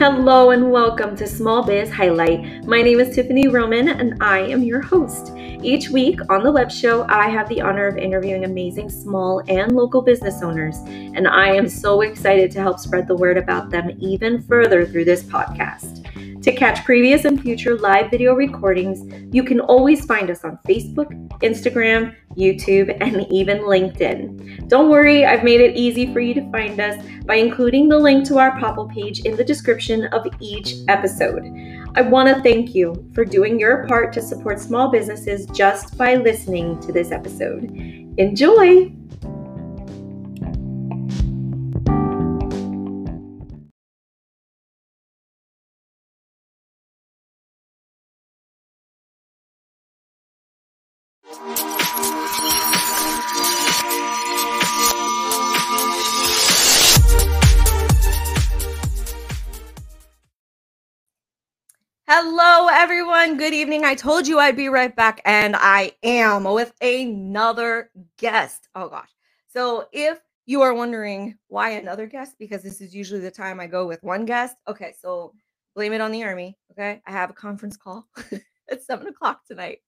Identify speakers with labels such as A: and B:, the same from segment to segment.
A: Hello and welcome to Small Biz Highlight. My name is Tiffany Roman and I am your host. Each week on the web show, I have the honor of interviewing amazing small and local business owners, and I am so excited to help spread the word about them even further through this podcast. To catch previous and future live video recordings, you can always find us on Facebook, Instagram, YouTube, and even LinkedIn. Don't worry, I've made it easy for you to find us by including the link to our Popl page in the description of each episode. I want to thank you for doing your part to support small businesses just by listening to this episode. Enjoy! Hello, everyone. Good evening. I told you I'd be right back, and I am with another guest. Oh, gosh. So, if you are wondering why another guest, because this is usually the time I go with one guest. Okay, so blame it on the army. Okay, I have a conference call at seven o'clock tonight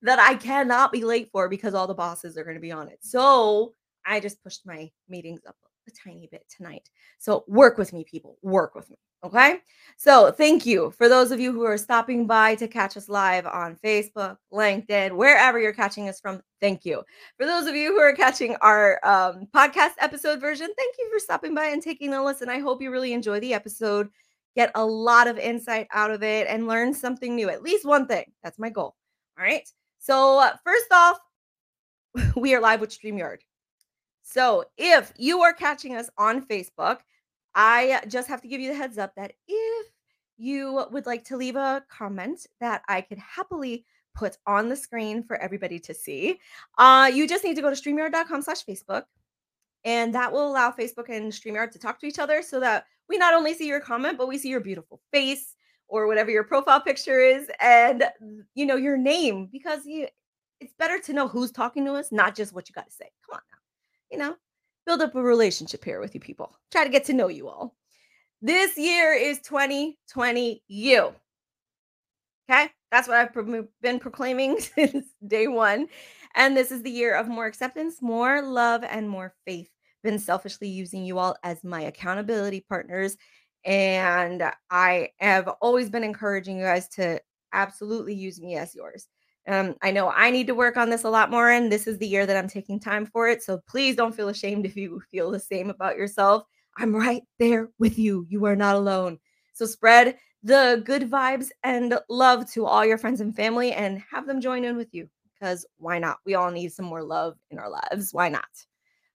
A: that I cannot be late for because all the bosses are going to be on it. So, I just pushed my meetings up a tiny bit tonight. So, work with me, people. Work with me. Okay. So thank you for those of you who are stopping by to catch us live on Facebook, LinkedIn, wherever you're catching us from. Thank you. For those of you who are catching our um, podcast episode version, thank you for stopping by and taking a listen. I hope you really enjoy the episode, get a lot of insight out of it, and learn something new. At least one thing. That's my goal. All right. So, uh, first off, we are live with StreamYard. So, if you are catching us on Facebook, I just have to give you the heads up that if you would like to leave a comment that I could happily put on the screen for everybody to see, uh, you just need to go to streamyard.com slash Facebook. And that will allow Facebook and StreamYard to talk to each other so that we not only see your comment, but we see your beautiful face or whatever your profile picture is and you know your name because you it's better to know who's talking to us, not just what you got to say. Come on now. You know, build up a relationship here with you people. Try to get to know you all. This year is 2020 you. Okay? That's what I've been proclaiming since day one. And this is the year of more acceptance, more love, and more faith. Been selfishly using you all as my accountability partners. And I have always been encouraging you guys to absolutely use me as yours. Um, I know I need to work on this a lot more, and this is the year that I'm taking time for it. So please don't feel ashamed if you feel the same about yourself. I'm right there with you. You are not alone. So spread the good vibes and love to all your friends and family and have them join in with you because why not? We all need some more love in our lives. Why not?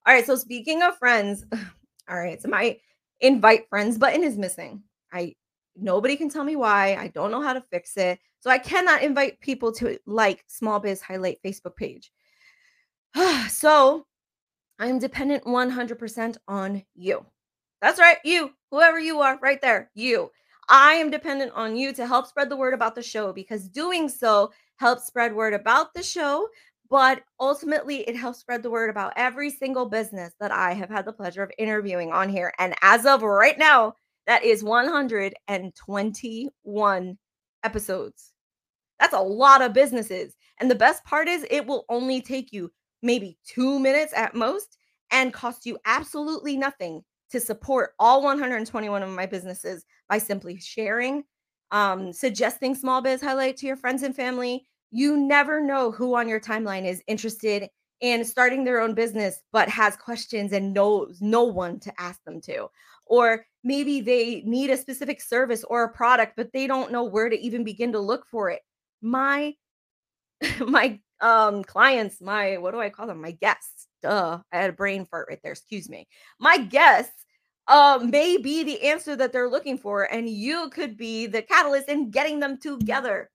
A: All right. So speaking of friends, all right. So my invite friends button is missing. I Nobody can tell me why. I don't know how to fix it. So I cannot invite people to like Small Biz Highlight Facebook page. so I'm dependent 100% on you. That's right, you, whoever you are, right there, you. I am dependent on you to help spread the word about the show because doing so helps spread word about the show, but ultimately it helps spread the word about every single business that I have had the pleasure of interviewing on here. And as of right now, that is 121 episodes. That's a lot of businesses. And the best part is, it will only take you maybe two minutes at most and cost you absolutely nothing to support all 121 of my businesses by simply sharing, um, suggesting small biz highlight to your friends and family. You never know who on your timeline is interested in starting their own business but has questions and knows no one to ask them to or maybe they need a specific service or a product but they don't know where to even begin to look for it. My my um clients my what do i call them? My guests. Duh i had a brain fart right there excuse me. My guests uh, may be the answer that they're looking for and you could be the catalyst in getting them together.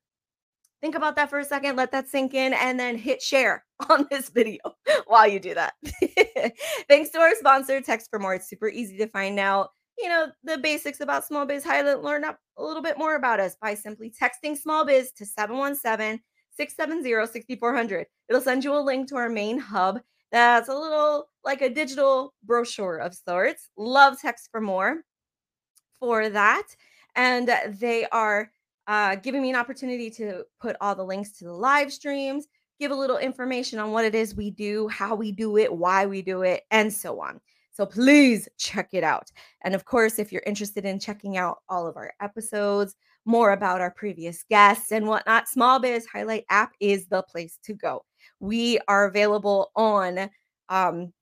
A: Think about that for a second let that sink in and then hit share on this video while you do that. Thanks to our sponsor text for more. It's super easy to find out you know, the basics about small biz highlight, learn up a little bit more about us by simply texting small biz to 717 670 6400. It'll send you a link to our main hub that's a little like a digital brochure of sorts. Love text for more for that. and they are uh, giving me an opportunity to put all the links to the live streams, give a little information on what it is we do, how we do it, why we do it, and so on. So please check it out. And of course, if you're interested in checking out all of our episodes, more about our previous guests and whatnot, Small Biz Highlight app is the place to go. We are available on um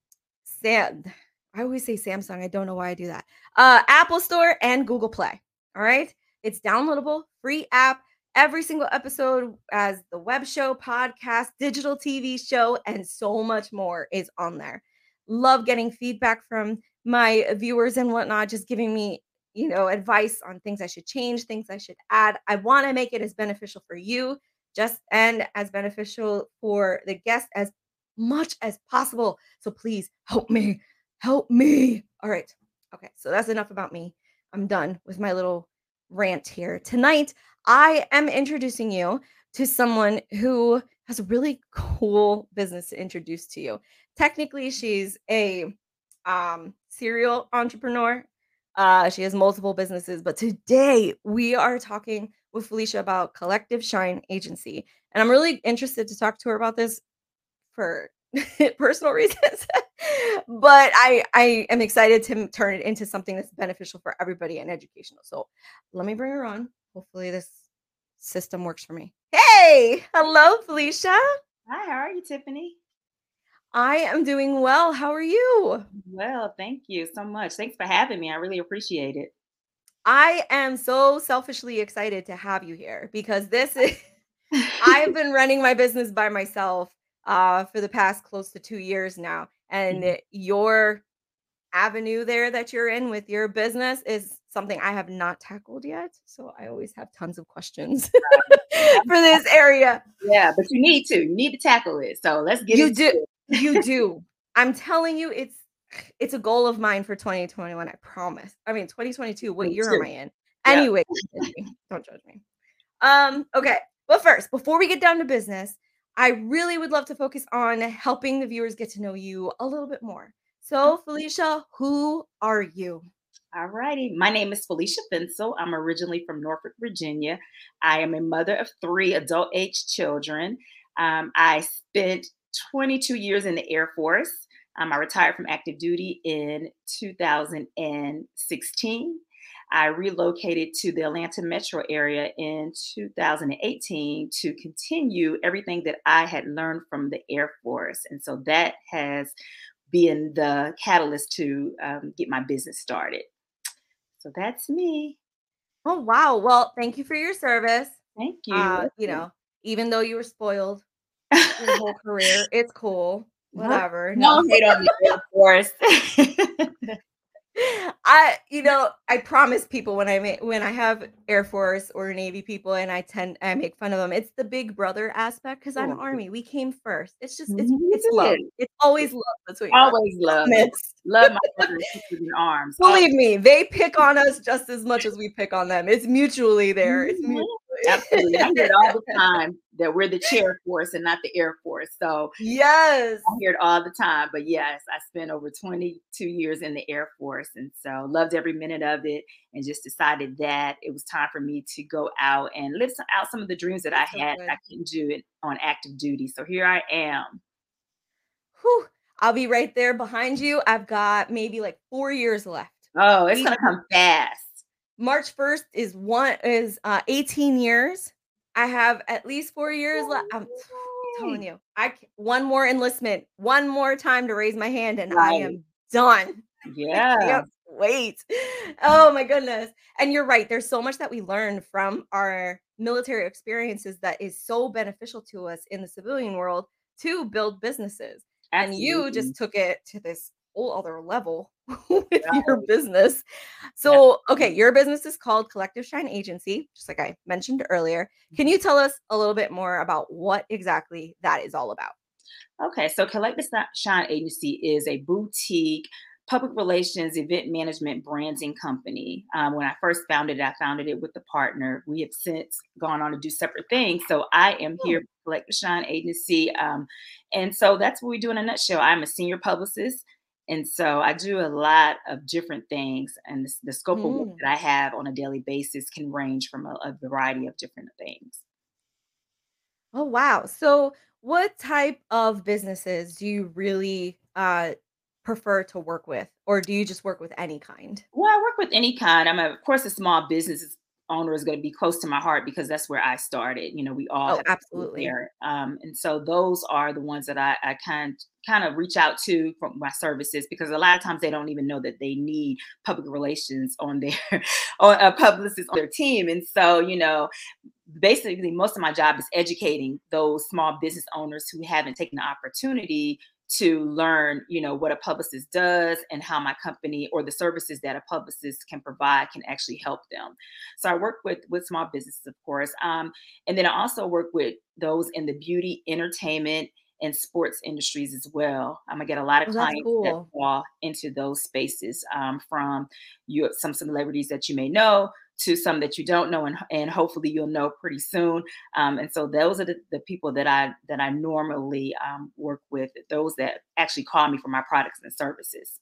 A: Sam. I always say Samsung. I don't know why I do that. Uh, Apple Store and Google Play. All right. It's downloadable, free app. Every single episode as the web show, podcast, digital TV show, and so much more is on there. Love getting feedback from my viewers and whatnot, just giving me, you know, advice on things I should change, things I should add. I want to make it as beneficial for you, just and as beneficial for the guest as much as possible. So please help me, help me. All right. Okay. So that's enough about me. I'm done with my little rant here. Tonight, I am introducing you to someone who has a really cool business to introduce to you. Technically, she's a um, serial entrepreneur. Uh, she has multiple businesses, but today we are talking with Felicia about Collective Shine Agency. And I'm really interested to talk to her about this for personal reasons. but I I am excited to turn it into something that's beneficial for everybody and educational. So let me bring her on. Hopefully this system works for me. Hey, hello, Felicia.
B: Hi, how are you, Tiffany?
A: I am doing well. How are you?
B: Well, thank you so much. Thanks for having me. I really appreciate it.
A: I am so selfishly excited to have you here because this is I've been running my business by myself uh, for the past close to two years now. And mm-hmm. your avenue there that you're in with your business is something I have not tackled yet. So I always have tons of questions for this area.
B: Yeah, but you need to. You need to tackle it. So let's get
A: you do. You do. I'm telling you, it's it's a goal of mine for 2021. I promise. I mean, 2022. What me year too. am I in? Yeah. Anyway, don't judge me. Um. Okay. But first, before we get down to business, I really would love to focus on helping the viewers get to know you a little bit more. So, Felicia, who are you?
B: All righty. My name is Felicia Fensel. I'm originally from Norfolk, Virginia. I am a mother of three adult age children. Um, I spent 22 years in the Air Force. Um, I retired from active duty in 2016. I relocated to the Atlanta metro area in 2018 to continue everything that I had learned from the Air Force. And so that has been the catalyst to um, get my business started. So that's me.
A: Oh, wow. Well, thank you for your service.
B: Thank you.
A: Uh, you know, even though you were spoiled your whole career, it's cool. Whatever.
B: No, no hate on the Air Force.
A: I, you know, I promise people when I make when I have Air Force or Navy people and I tend I make fun of them. It's the big brother aspect because I'm Army. We came first. It's just it's mm-hmm. it's love. It's always love. That's what
B: always love. Love my brothers in arms.
A: Believe me, they pick on us just as much as we pick on them. It's mutually there. It's mm-hmm. mutually.
B: Absolutely. I hear it all the time that we're the chair force and not the Air Force. So
A: yes,
B: I hear it all the time. But yes, I spent over 22 years in the Air Force, and so loved every minute of it, and just decided that it was time for me to go out and live some, out some of the dreams that That's I had. So I couldn't do it on active duty. So here I am.
A: Whew. I'll be right there behind you. I've got maybe like four years left.
B: Oh, it's gonna come fast.
A: March 1st is one is uh 18 years. I have at least four years left. I'm telling you, I one more enlistment, one more time to raise my hand, and right. I am done.
B: Yeah.
A: wait. Oh my goodness. And you're right. There's so much that we learn from our military experiences that is so beneficial to us in the civilian world to build businesses. Absolutely. And you just took it to this whole other level with yeah. your business. So, yeah. okay, your business is called Collective Shine Agency, just like I mentioned earlier. Can mm-hmm. you tell us a little bit more about what exactly that is all about?
B: Okay, so Collective Shine Agency is a boutique public relations, event management, branding company. Um, when I first founded it, I founded it with a partner. We have since gone on to do separate things. So I am here hmm. Collective Shine Agency. Um, and so that's what we do in a nutshell. I'm a senior publicist And so I do a lot of different things, and the, the scope of work
A: Mm.
B: that I have on a daily basis can range from a, a variety of different things.
A: Oh, wow. So, what type of businesses do you really uh, prefer to work with, or do you just work with any kind?
B: Well, I work with any kind. I'm a, of course, a small business owner is going to be close to my heart because that's where I started. You know, we all
A: Oh, absolutely.
B: there, um, and so those are the ones that I, I kind kind of reach out to for my services because a lot of times they don't even know that they need public relations on their or a publicist on their team, and so you know basically most of my job is educating those small business owners who haven't taken the opportunity to learn you know what a publicist does and how my company or the services that a publicist can provide can actually help them so i work with with small businesses of course um, and then i also work with those in the beauty entertainment and sports industries as well. I'm gonna get a lot of
A: Oh,
B: clients that fall into those spaces um, from you, some celebrities that you may know to some that you don't know and, and hopefully you'll know pretty soon um, and so those are the, the people that i that i normally um, work with those that actually call me for my products and services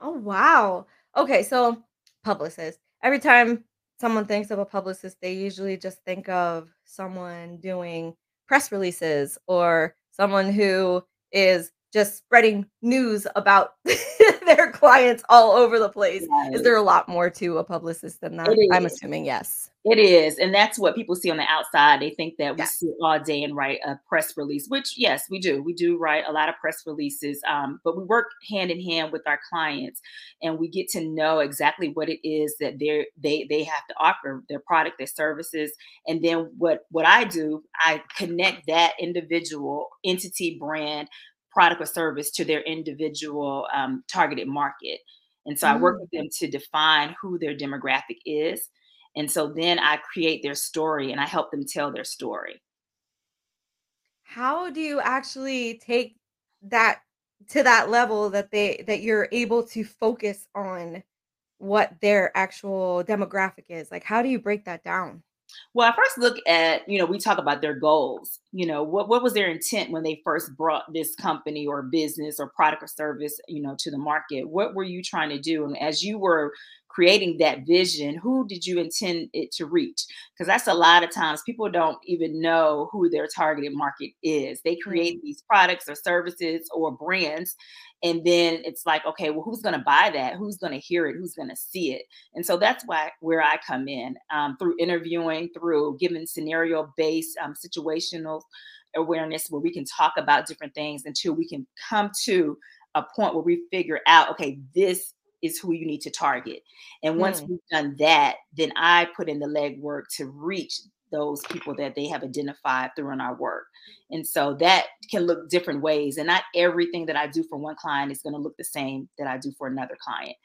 A: Oh, wow. Okay, so publicist. Every time someone thinks of a publicist, they usually just think of someone doing press releases or someone who is just spreading news about their clients all over the place. Is there a lot more to a publicist than that? I'm assuming yes.
B: It is, and that's what people see on the outside. They think that we
A: Yes.
B: sit all day and write a press release, which yes, we do. We do write a lot of press releases, um, but we work hand in hand with our clients, and we get to know exactly what it is that they they they have to offer, their product, their services, and then what what I do, I connect that individual entity, brand, product, or service to their individual um, targeted market. And so I work
A: Mm.
B: with them to define who their demographic is and so then I create their story and I help them tell their story.
A: How do you actually take that to that level that they that you're able to focus on what their actual demographic is? Like, how do you break that down?
B: Well, I first look at, you know, we talk about their goals. You know, what what was their intent when they first brought this company or business or product or service, you know, to the market? What were you trying to do? And as you were creating that vision, who did you intend it to reach? Because that's a lot of times people don't even know who their targeted market is. They create
A: Mm,
B: these products or services or brands and then it's like, okay, well, who's going to buy that? Who's going to hear it? Who's going to see it? And so that's why where I come in um, through interviewing, through giving scenario based, um, situational awareness, where we can talk about different things until we can come to a point where we figure out, okay, this is who you need to target. And once
A: mm.
B: we've done that, then I put in the legwork to reach those people that they have identified through in our work. And so that can look different ways. And not everything that I do for one client is going to look the same that I do for another client.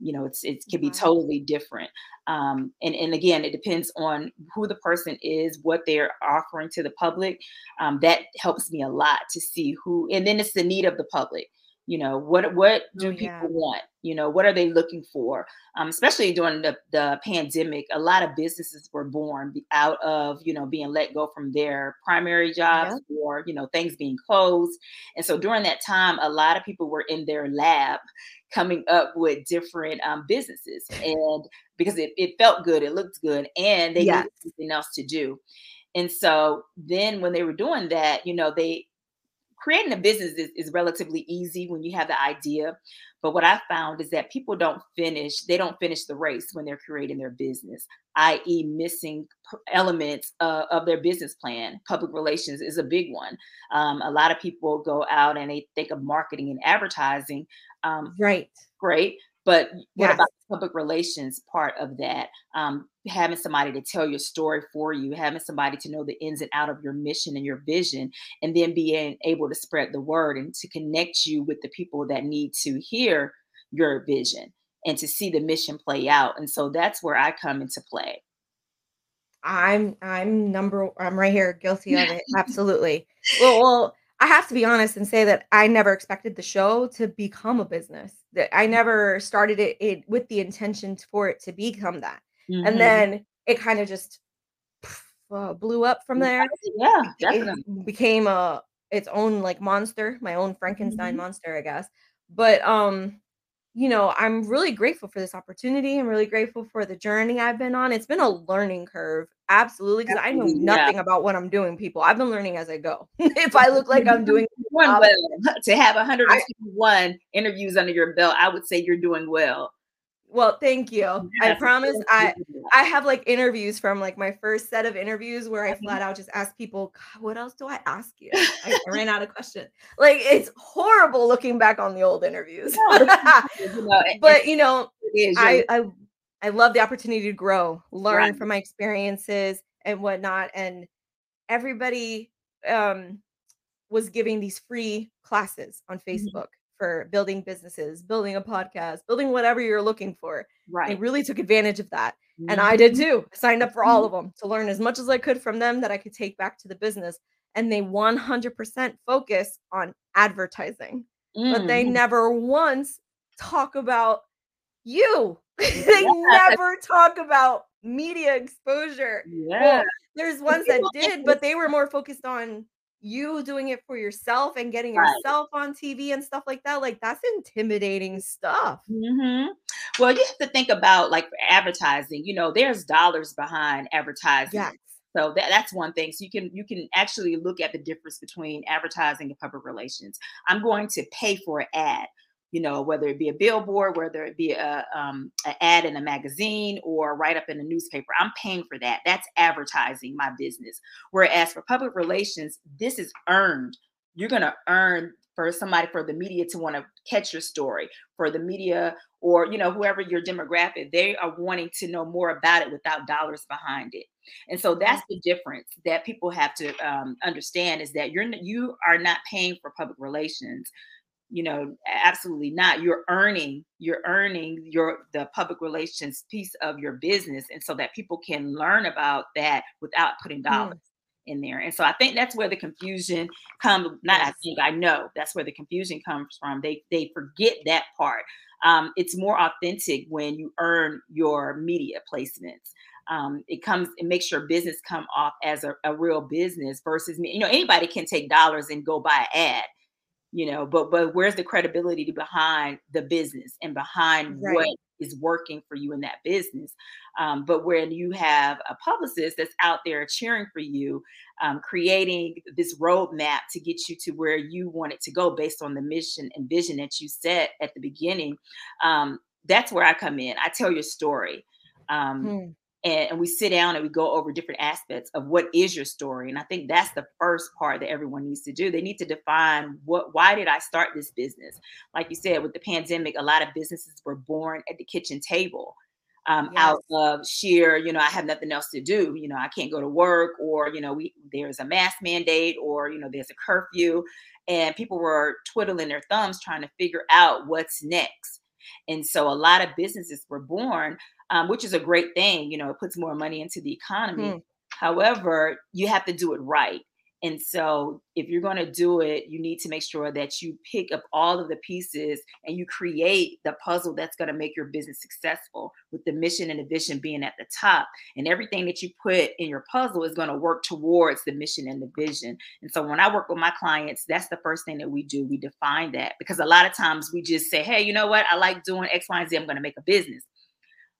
B: You know, it's it can be totally different. Um, and, and again, it depends on who the person is, what they're offering to the public. Um, that helps me a lot to see who, and then it's the need of the public. You know, what what
A: Oh,
B: do
A: yeah.
B: people want? You know, what are they looking for? Um, especially during the, the pandemic, a lot of businesses were born out of, you know, being let go from their primary jobs
A: Yep.
B: or, you know, things being closed. And so during that time, a lot of people were in their lab coming up with different um, businesses. And because it, it felt good, it looked good, and they
A: Yes.
B: needed something else to do. And so then when they were doing that, you know, they creating a business is, is relatively easy when you have the idea but what i found is that people don't finish they don't finish the race when they're creating their business i.e missing elements uh, of their business plan public relations is a big one um, a lot of people go out and they think of marketing and advertising um,
A: Right.
B: great. But what
A: Yes.
B: about the public relations part of that? Um, having somebody to tell your story for you, having somebody to know the ins and out of your mission and your vision, and then being able to spread the word and to connect you with the people that need to hear your vision and to see the mission play out. And so that's where I come into play.
A: I'm I'm number I'm right here, guilty of it. Absolutely. Well, well, I have to be honest and say that I never expected the show to become a business. That I never started it, it with the intention for it to become that. And
B: hmm
A: then it kind of just uh, blew up from there.
B: Yeah,
A: It became a its own like monster, my own Frankenstein
B: hmm
A: monster, I guess. but um you know, I'm really grateful for this opportunity. I'm really grateful for the journey I've been on. It's been a learning curve, absolutely, because I know nothing yeah. about what I'm doing, people. I've been learning as I go. if I look like I'm doing
B: well, to have 151 interviews under your belt, I would say you're doing well.
A: Well, thank you. I promise I I have like interviews from like my first set of interviews where I flat out just ask people, what else do I ask you? I, I ran out of questions. Like it's horrible looking back on the old interviews. but you know, I, I I love the opportunity to grow, learn right. from my experiences and whatnot. And everybody um was giving these free classes on mm-hmm. Facebook. For building businesses, building a podcast, building whatever you're looking for. Right. I really took advantage of that. Mm-hmm. And I did mm-hmm. too. I signed up for all mm-hmm. of them to learn as much as I could from them that I could take back to the business. And they 100% focus on advertising, mm-hmm. but they mm-hmm. never once talk about you. they yeah. never talk about media exposure. Yeah. Well, there's ones that did, but they were more focused on you doing it for yourself and getting right. yourself on TV and stuff like that, like that's intimidating stuff.
B: Mm-hmm. Well, you have to think about like advertising. You know, there's dollars behind advertising. Yes. So that, that's one thing. So you can you can actually look at the difference between advertising and public relations. I'm going to pay for an ad you know, whether it be a billboard, whether it be a um, an ad in a magazine or write up in a newspaper. I'm paying for that. That's advertising my business. Whereas for public relations, this is earned. You're going to earn for somebody for the media to want to catch your story for the media or you know whoever your demographic they are wanting to know more about it without dollars behind it and so that's the difference that people have to um, understand is that you're you are not paying for public relations you know absolutely not. You're earning you're earning your the public relations piece of your business and so that people can learn about that without putting mm. dollars mm. in there. And so i think that's where the confusion comes not i think i know that's where the confusion comes from. They they forget that part. Um, it's more authentic when you earn your media placements. Um, it comes it makes your business come off as a, a real business versus me you know anybody can take dollars and go buy an ad you know but but where's the credibility behind the business and behind right. what is working for you in that business? Um, but when you have a publicist that's out there cheering for you um, creating this roadmap to get you to where you want it to go based on the mission and vision that you set at the beginning um, that's where i come in. I tell your story um, hmm and, and we sit down and we go over different aspects of what is your story and i think that's the first part that everyone needs to do they need to define what why did i start this business like you said with the pandemic a lot of businesses were born at the kitchen table um, yes. out of sheer, you know, I have nothing else to do. You know, I can't go to work, or you know, we there's a mask mandate, or you know, there's a curfew, and people were twiddling their thumbs trying to figure out what's next. And so a lot of businesses were born um, which is a great thing. You know, it puts more money into the economy. Mm. However, you have to do it right. And so, if you're going to do it, you need to make sure that you pick up all of the pieces and you create the puzzle that's going to make your business successful with the mission and the vision being at the top. And everything that you put in your puzzle is going to work towards the mission and the vision. And so, when I work with my clients, that's the first thing that we do. We define that because a lot of times we just say, hey, you know what? I like doing X, Y, and Z. I'm going to make a business.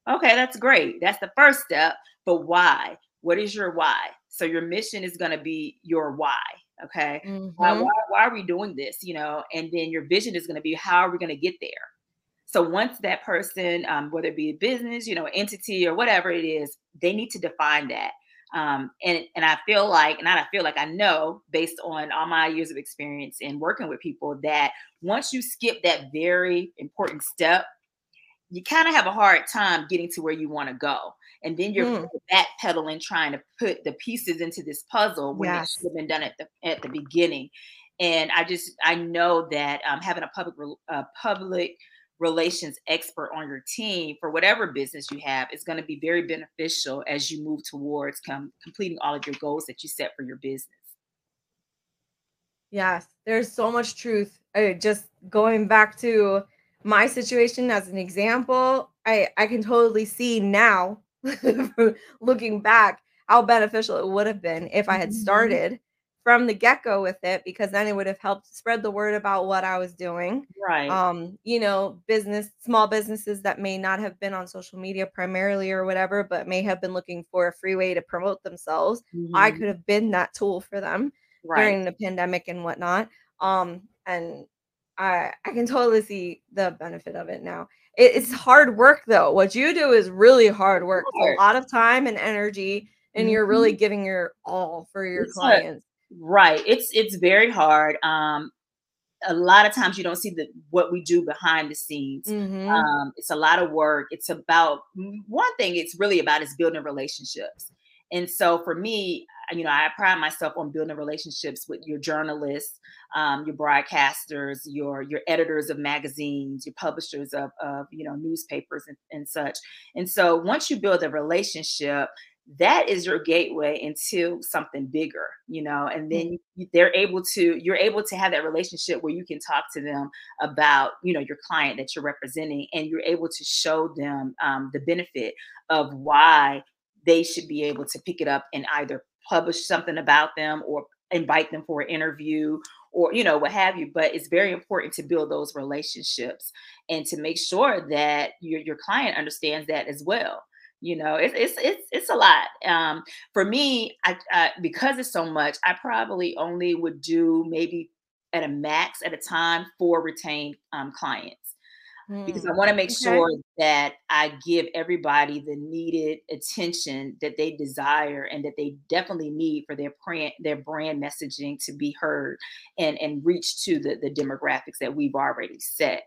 B: Okay, that's great. That's the first step. But why? What is your why? So your mission is going to be your why. Okay. Mm-hmm. Why, why, why are we doing this? You know, and then your vision is going to be how are we going to get there? So once that person, um, whether it be a business, you know, entity or whatever it is, they need to define that. Um, and and I feel like, not I feel like I know based on all my years of experience in working with people that once you skip that very important step you kind of have a hard time getting to where you want to go. And then you're mm. backpedaling trying to put the pieces into this puzzle when yes. it should have been done at the at the beginning. And I just I know that um, having a public uh, public relations expert on your team for whatever business you have is going to be very beneficial as you move towards com- completing all of your goals that you set for your business.
A: Yes, there's so much truth. Uh, just going back to my situation as an example, I I can totally see now looking back how beneficial it would have been if I had mm-hmm. started from the get-go with it because then it would have helped spread the word about what I was doing.
B: Right.
A: Um, you know, business small businesses that may not have been on social media primarily or whatever, but may have been looking for a free way to promote themselves. I
B: Mhm.
A: could have been that tool for them
B: Right.
A: during the pandemic and whatnot. Um, and I I can totally see the benefit of it now. It, it's hard work though. What you do is really hard work. It's a lot of time and energy, and you're really
B: Mhm.
A: giving your all for your
B: It's a
A: clients.
B: Right. It's it's very hard. Um, a lot of times you don't see the what we do behind the scenes.
A: hmm
B: Um, it's a lot of work. It's about mm, one thing. It's really about is building relationships. And so for me, you know, I pride myself on building relationships with your journalists, um, your broadcasters, your your editors of magazines, your publishers of, of you know newspapers and, and such. And so once you build a relationship, that is your gateway into something bigger, you know, and then they're able to you're able to have that relationship where you can talk to them about you know your client that you're representing and you're able to show them um, the benefit of why they should be able to pick it up and either publish something about them or invite them for an interview or you know what have you but it's very important to build those relationships and to make sure that your your client understands that as well. You know it's it's it's, it's a lot. Um for me I, I because it's so much i probably only would do maybe at a max at a time for retained um, clients because I
A: Mm.
B: want to make
A: Okay.
B: sure that I give everybody the needed attention that they desire and that they definitely need for their brand their brand messaging to be heard and and reach to the the demographics that we've already set.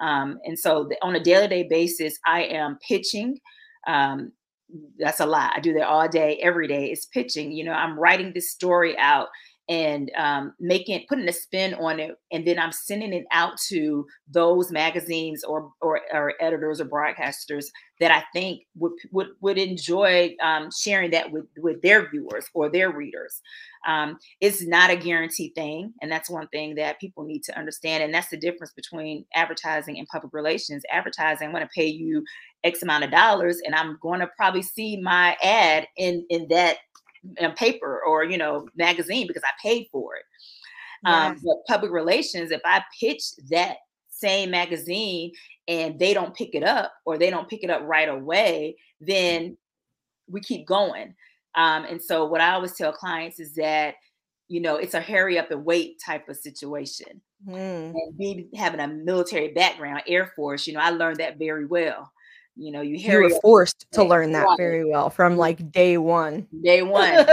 B: Um, and so the, on a daily day basis, I am pitching. Um, that's a lot. I do that all day, every day. It's pitching. You know, I'm writing this story out and um, making putting a spin on it, and then I'm sending it out to those magazines or or, or editors or broadcasters that I think would would would enjoy um, sharing that with with their viewers or their readers. Um, it's not a guaranteed thing, and that's one thing that people need to understand, and that's the difference between advertising and public relations. Advertising, I'm going to pay you X amount of dollars, and I'm going to probably see my ad in in that paper or you know magazine because I paid for it. Um, but public relations, if I pitch that same magazine and they don't pick it up or they don't pick it up right away, then we keep going. Um, and so what I always tell clients is that, you know, it's a hurry up and wait type of situation.
A: Mm.
B: And me having a military background, Air Force, you know, I learned that very well. You know, you
A: You were forced to learn that very well from like day one.
B: Day one,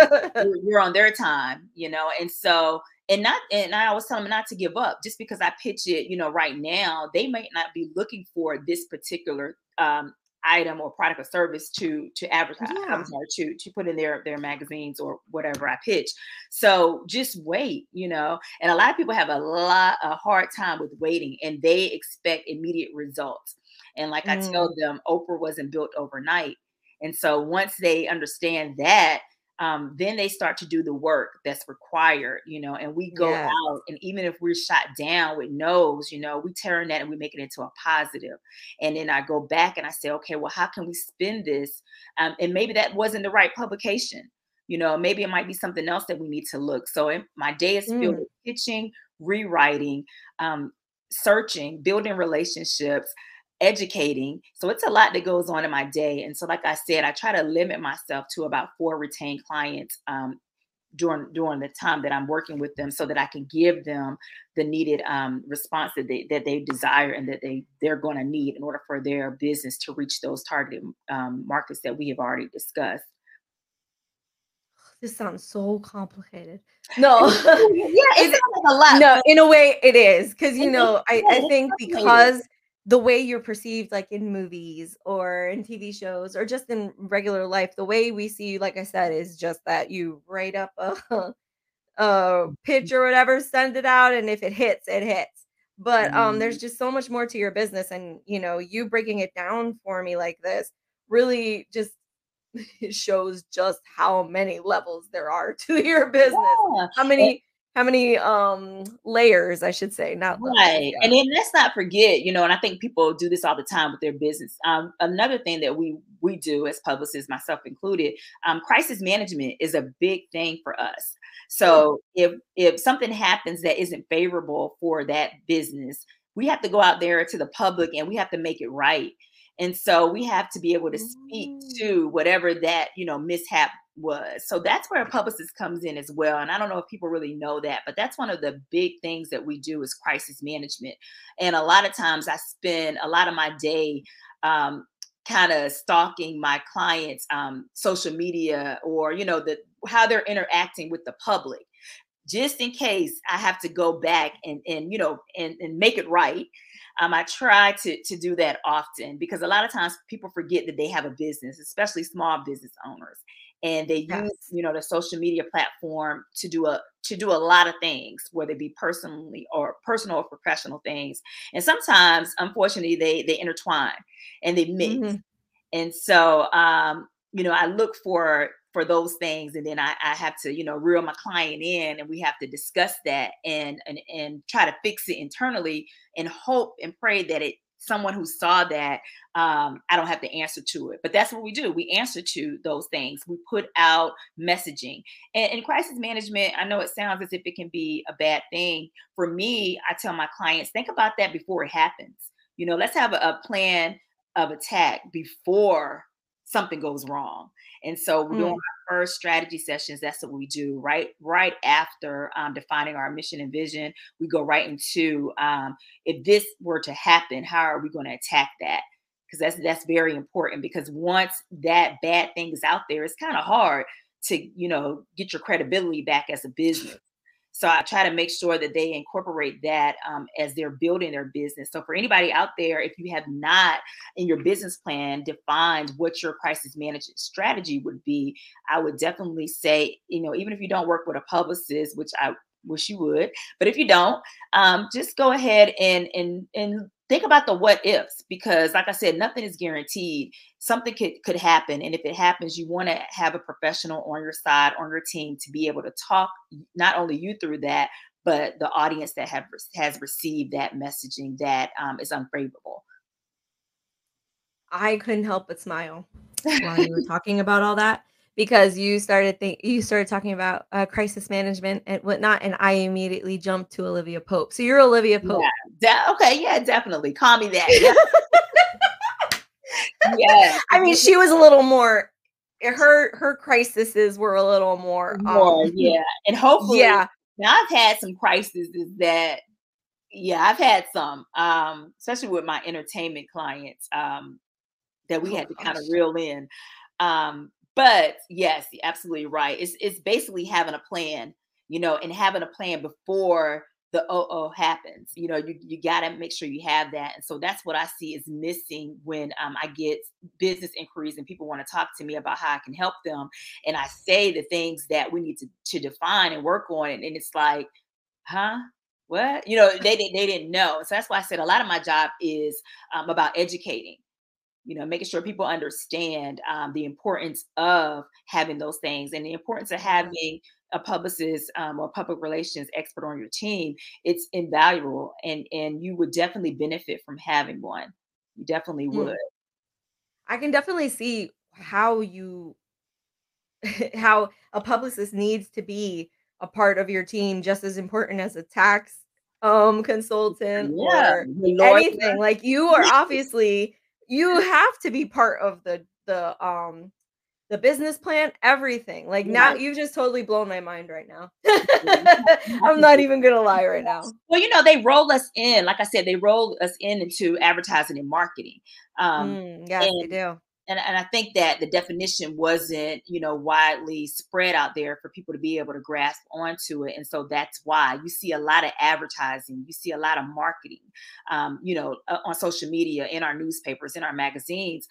B: you're on their time, you know, and so and not and I always tell them not to give up just because I pitch it, you know, right now, they might not be looking for this particular um item or product or service to to advertise I'm
A: Yeah.
B: sorry to to put in their their magazines or whatever I pitch. So just wait, you know. And a lot of people have a lot a hard time with waiting and they expect immediate results. And like I
A: Mm.
B: tell them, Oprah wasn't built overnight. And so once they understand that, um, then they start to do the work that's required, you know, and we go
A: Yes.
B: out and even if we're shot down with no's, you know, we turn that and we make it into a positive. And then I go back and I say, okay, well, how can we spin this? Um, and maybe that wasn't the right publication. You know, maybe it might be something else that we need to look. So my day is filled
A: Mm.
B: with pitching, rewriting, um, searching, building relationships, educating. So it's a lot that goes on in my day. And so, like I said, I try to limit myself to about four retained clients um, during during the time that I'm working with them, so that I can give them the needed um, response that they that they desire and that they they're going to need in order for their business to reach those targeted um, markets that we have already discussed.
A: This sounds so complicated. No.
B: yeah,
A: It-
B: it's like a lot.
A: no, in a way it is because you know, I, I think because the way you're perceived like in movies or in TV shows or just in regular life, the way we see you, like I said, is just that you write up a a pitch or whatever, send it out, and if it hits, it hits. But um, there's just so much more to your business, and you know, you breaking it down for me like this really just shows just how many levels there are to your business
B: Yeah.
A: how many how many um layers I should say, not
B: Right.
A: yeah.
B: And then let's not forget, you know, and I think people do this all the time with their business. Um, another thing that we we do as publicists, myself included, um, crisis management is a big thing for us. So if if something happens that isn't favorable for that business, we have to go out there to the public and we have to make it right. And so we have to be able to speak
A: Mm.
B: to whatever that, you know, mishap was. So that's where a publicist comes in as well. And I don't know if people really know that, but that's one of the big things that we do is crisis management. And a lot of times I spend a lot of my day um, kind of stalking my clients um, social media or you know the how they're interacting with the public just in case I have to go back and and you know and, and make it right. Um, I try to to do that often because a lot of times people forget that they have a business, especially small business owners, and they use you know the social media platform to do a to do a lot of things, whether it be personally or personal or professional things. And sometimes, unfortunately, they they intertwine and they mix.
A: Mhm.
B: And so, um, you know, I look for for those things, and then I, I have to, you know, reel my client in, and we have to discuss that and and and try to fix it internally, and hope and pray that it someone who saw that um, I don't have to answer to it. But that's what we do. We answer to those things. We put out messaging. And in crisis management, I know it sounds as if it can be a bad thing. For me, I tell my clients, think about that before it happens. You know, let's have a, a plan of attack before something goes wrong. And so we're doing
A: Mm.
B: our first strategy sessions. That's what we do right right after um, defining our mission and vision. We go right into um, if this were to happen, how are we going to attack that? Because that's that's very important. Because once that bad thing is out there, it's kind of hard to you know get your credibility back as a business. So I try to make sure that they incorporate that um, as they're building their business. So for anybody out there, if you have not in your business plan defined what your crisis management strategy would be, I would definitely say, you know, even if you don't work with a publicist, which I wish you would, but if you don't, um, just go ahead and and and think about the what ifs because like i said nothing is guaranteed. Something could could happen and if it happens you want to have a professional on your side on your team to be able to talk not only you through that but the audience that have has received that messaging that um, is unfavorable.
A: I couldn't help but smile while you were talking about all that because you started think you started talking about uh, crisis management and whatnot, and I immediately jumped to Olivia Pope. So you're Olivia Pope.
B: yeah de- okay yeah definitely call me that yeah
A: I mean, she was a little more. Her her crises were a little more.
B: more
A: Um,
B: yeah and hopefully
A: yeah.
B: Now I've had some crises that yeah, I've had some, um, especially with my entertainment clients, um, that we
A: Oh
B: had to kind of reel in. Um, but yes, absolutely right. It's it's basically having a plan, you know, and having a plan before the oh happens. You know, you you gotta make sure you have that. And so that's what I see is missing when um, I get business inquiries and people want to talk to me about how I can help them. And I say the things that we need to to define and work on. And, and it's like, huh? What? You know, they didn't they didn't know. So that's why I said a lot of my job is um, about educating you know, making sure people understand um, the importance of having those things and the importance of having a publicist um, or public relations expert on your team. It's invaluable, and and you would definitely benefit from having one. You definitely
A: Mm.
B: would.
A: I can definitely see how you how a publicist needs to be a part of your team just as important as a tax um consultant
B: Yeah,
A: or anything like you are obviously you have to be part of the the um the business plan everything like now you've just totally blown my mind right now i'm not even gonna lie right now
B: Well, you know, they roll us in. Like I said, they roll us in into advertising and marketing. Um,
A: Mm, yes they do
B: and, and I think that the definition wasn't, you know, widely spread out there for people to be able to grasp onto it. And so that's why you see a lot of advertising, you see a lot of marketing, um, you know, on social media, in our newspapers, in our magazines.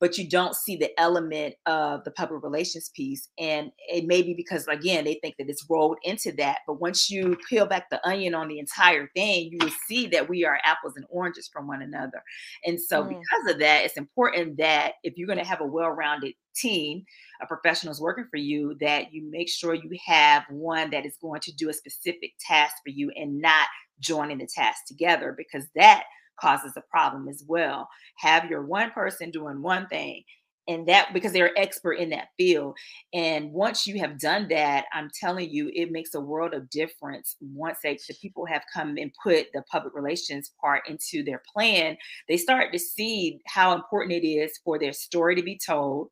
B: But you don't see the element of the public relations piece. And it may be because, again, they think that it's rolled into that. But once you peel back the onion on the entire thing, you will see that we are apples and oranges from one another. And so, mm. because of that, it's important that if you're going to have a well rounded team of professionals working for you, that you make sure you have one that is going to do a specific task for you and not joining the task together because that causes a problem as well. Have your one person doing one thing and that because they're expert in that field and once you have done that i'm telling you it makes a world of difference once they, the people have come and put the public relations part into their plan they start to see how important it is for their story to be told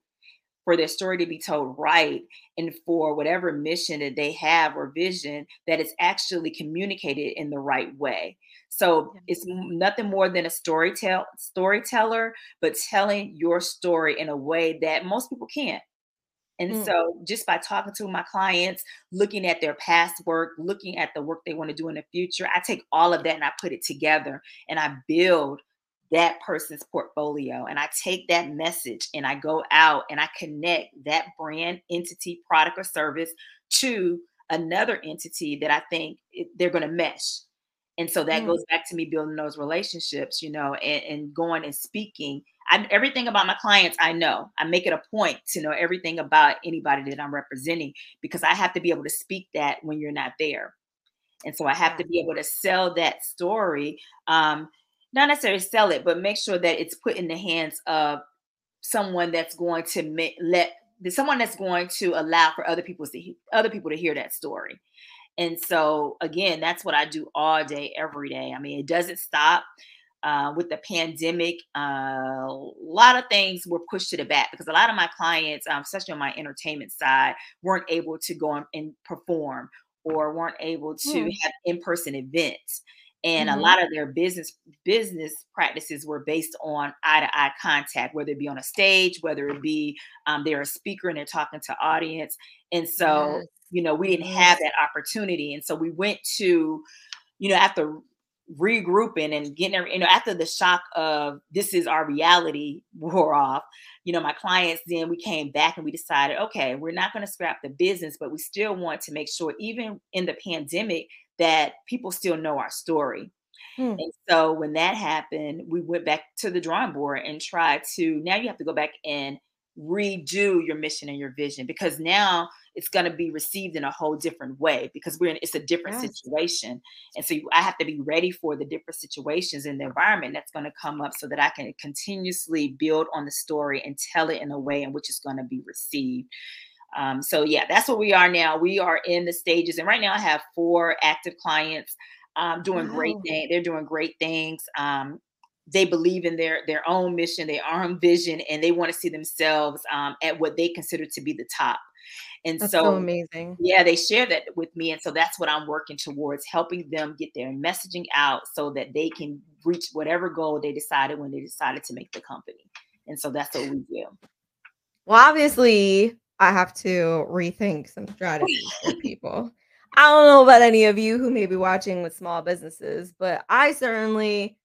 B: for their story to be told right and for whatever mission that they have or vision that it's actually communicated in the right way so it's nothing more than a storytell storyteller but telling your story in a way that most people can't and mm. so just by talking to my clients looking at their past work looking at the work they want to do in the future i take all of that and i put it together and i build that person's portfolio and I take that message and I go out and I connect that brand, entity, product, or service to another entity that I think they're going to mesh. And so that mm. goes back to me building those relationships, you know, and, and going and speaking. I, everything about my clients, I know. I make it a point to know everything about anybody that I'm representing because I have to be able to speak that when you're not there. And so I have to be able to sell that story um, not necessarily sell it, but make sure that it's put in the hands of someone that's going to make, let someone that's going to allow for other people to other people to hear that story. And so again, that's what I do all day, every day. I mean, it doesn't stop. Uh, with the pandemic, uh, a lot of things were pushed to the back because a lot of my clients, um, especially on my entertainment side, weren't able to go and perform or weren't able to mm. have in-person events and mm-hmm. a lot of their business business practices were based on eye to eye contact whether it be on a stage whether it be um, they're a speaker and they're talking to audience and so yes. You know we didn't have that opportunity and so we went to you know after regrouping and getting you know after the shock of this is our reality wore off you know my clients then we came back and we decided okay we're not going to scrap the business but we still want to make sure even in the pandemic that people still know our story. Hmm. And so when that happened, we went back to the drawing board and tried to now you have to go back and redo your mission and your vision because now it's going to be received in a whole different way because we're in it's a different yes. situation and so you, i have to be ready for the different situations in the environment that's going to come up so that i can continuously build on the story and tell it in a way in which it's going to be received um, so yeah, that's what we are now. We are in the stages, and right now I have four active clients um, doing wow. great things. They're doing great things. Um, they believe in their their own mission, their own vision, and they want to see themselves um, at what they consider to be the top. And so,
A: so amazing.
B: Yeah, they share that with me, and so that's what I'm working towards, helping them get their messaging out so that they can reach whatever goal they decided when they decided to make the company. And so that's what we do.
A: Well, obviously, I have to rethink some strategies for people. I don't know about any of you who may be watching with small businesses, but I certainly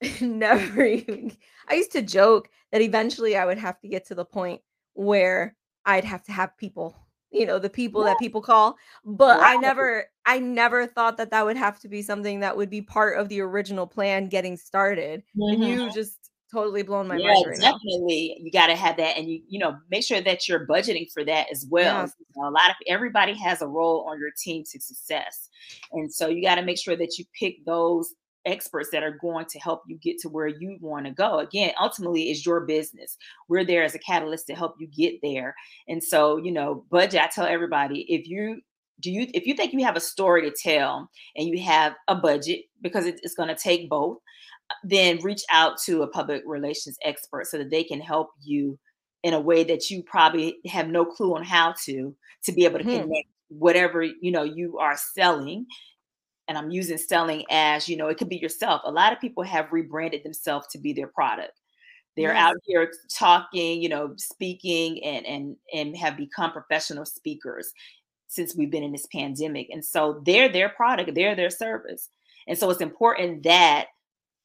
A: never even I used to joke that eventually I would have to get to the point where I'd have to have people, you know, the people yeah. that people call, but wow. I never I never thought that that would have to be something that would be part of the original plan getting started. Mm-hmm. And you just totally blown my yeah, mind. Right
B: definitely. Now. You got to have that, and you you know make sure that you're budgeting for that as well. Know, a lot of everybody has a role on your team to success, and so you got to make sure that you pick those experts that are going to help you get to where you want to go. Again, ultimately, it's your business. We're there as a catalyst to help you get there, and so you know, budget. I tell everybody if you do you if you think you have a story to tell and you have a budget because it's going to take both then reach out to a public relations expert so that they can help you in a way that you probably have no clue on how to to be able to hmm. connect whatever you know you are selling and i'm using selling as you know it could be yourself a lot of people have rebranded themselves to be their product they're yes. out here talking you know speaking and and and have become professional speakers since we've been in this pandemic and so they're their product they're their service and so it's important that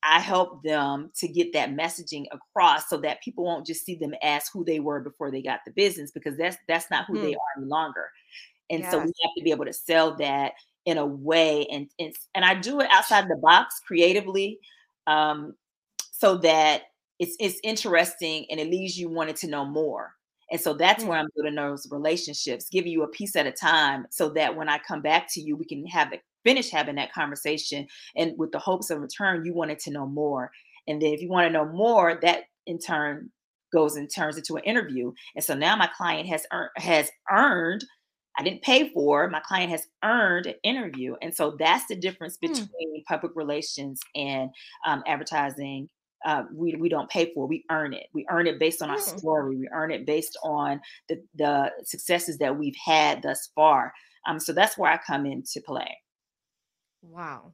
B: I help them to get that messaging across so that people won't just see them as who they were before they got the business because that's that's not who they
A: Hmm.
B: are any longer. And so we have to be able to sell that in a way and and, and I do it outside the box creatively um so that it's it's interesting and it leaves you wanting to know more. And so that's
A: Hmm.
B: where I'm building those relationships, giving you a piece at a time so that when I come back to you, we can have it finish having that conversation and with the hopes of return, you wanted to know more. And then if you want to know more, that in turn goes and turns into an interview. And so now my client has earned has earned, I didn't pay for, my client has earned an interview. And so that's the difference
A: Hmm.
B: between public relations and um, advertising. Uh, we, we don't pay for, we earn it. We earn it based on our
A: Hmm.
B: story. We earn it based on the, the successes that we've had thus far. Um, so that's where I come into play.
A: Wow.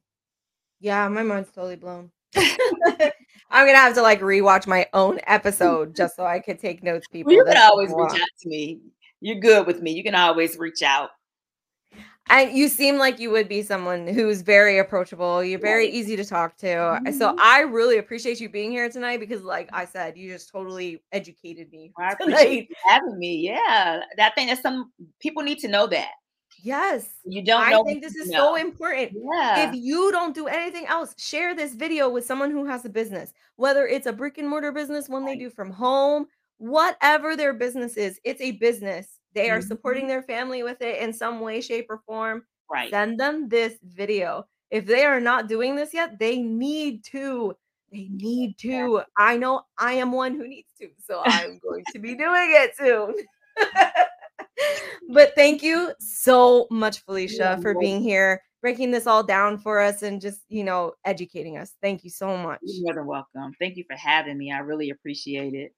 A: Yeah, my mind's totally blown. I'm gonna have to like rewatch my own episode just so I could take notes, people.
B: Well, you can always reach out to me. You're good with me. You can always reach out.
A: And you seem like you would be someone who's very approachable. You're very
B: Right.
A: easy to talk to. So
B: Mhm.
A: I really appreciate you being here tonight because, like I said, you just totally educated me
B: I appreciate you having me. Yeah, that thing that some people need to know that
A: Yes.
B: you don't
A: I think this is
B: know.
A: so important.
B: Yeah,
A: If you don't do anything else, share this video with someone who has a business, whether it's a brick and mortar business, one they do from home, whatever their business is, it's a business. They are
B: Mhm.
A: supporting their family with it in some way, shape, or form.
B: right.
A: Send them this video. If they are not doing this yet, they need to. They need to. I know I am one who needs to, so I'm going to be doing it soon. but thank you so much, Felicia, for being here, breaking this all down for us and just, you know, educating us. Thank you so much.
B: You're more than welcome. Thank you for having me. I really appreciate it.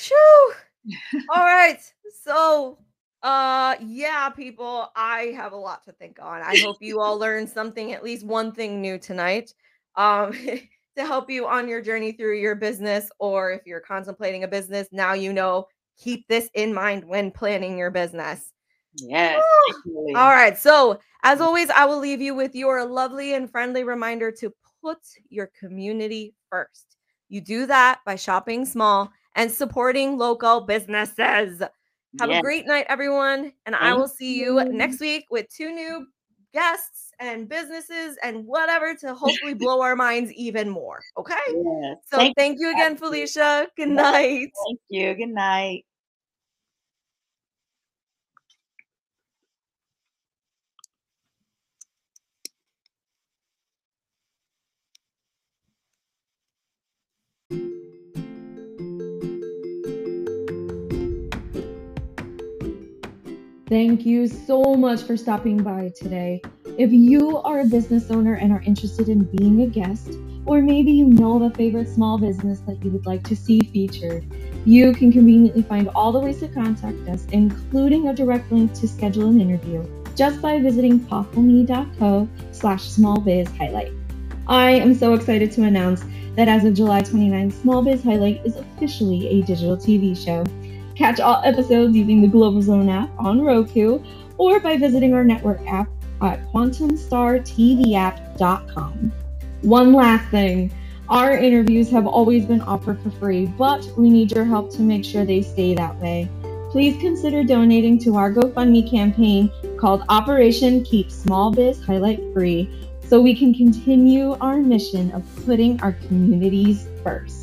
A: Shoo! All right. So, uh yeah, people, I have a lot to think on. I hope you all learned something, at least one thing new tonight. Um to help you on your journey through your business or if you're contemplating a business, now you know keep this in mind when planning your business.
B: Yes,
A: All right. So, as always, I will leave you with your lovely and friendly reminder to put your community first. You do that by shopping small and supporting local businesses. Have a great night, everyone. And I will see you
B: you.
A: next week with two new guests and businesses and whatever to hopefully blow our minds even more. Okay.
B: Yes.
A: So,
B: Thank,
A: thank you again. Felicia. Good night.
B: thank you. Good night.
C: Thank you so much for stopping by today. If you are a business owner and are interested in being a guest, or maybe you know a favorite small business that you would like to see featured, you can conveniently find all the ways to contact us, including a direct link to schedule an interview, just by visiting popfulme.co slash smallbiz highlight. I am so excited to announce that as of July 29th, Small Biz Highlight is officially a digital TV show. Catch all episodes using the Global Zone app on Roku or by visiting our network app at quantumstartvapp.com. One last thing our interviews have always been offered for free, but we need your help to make sure they stay that way. Please consider donating to our GoFundMe campaign called Operation Keep Small Biz Highlight Free so we can continue our mission of putting our communities first.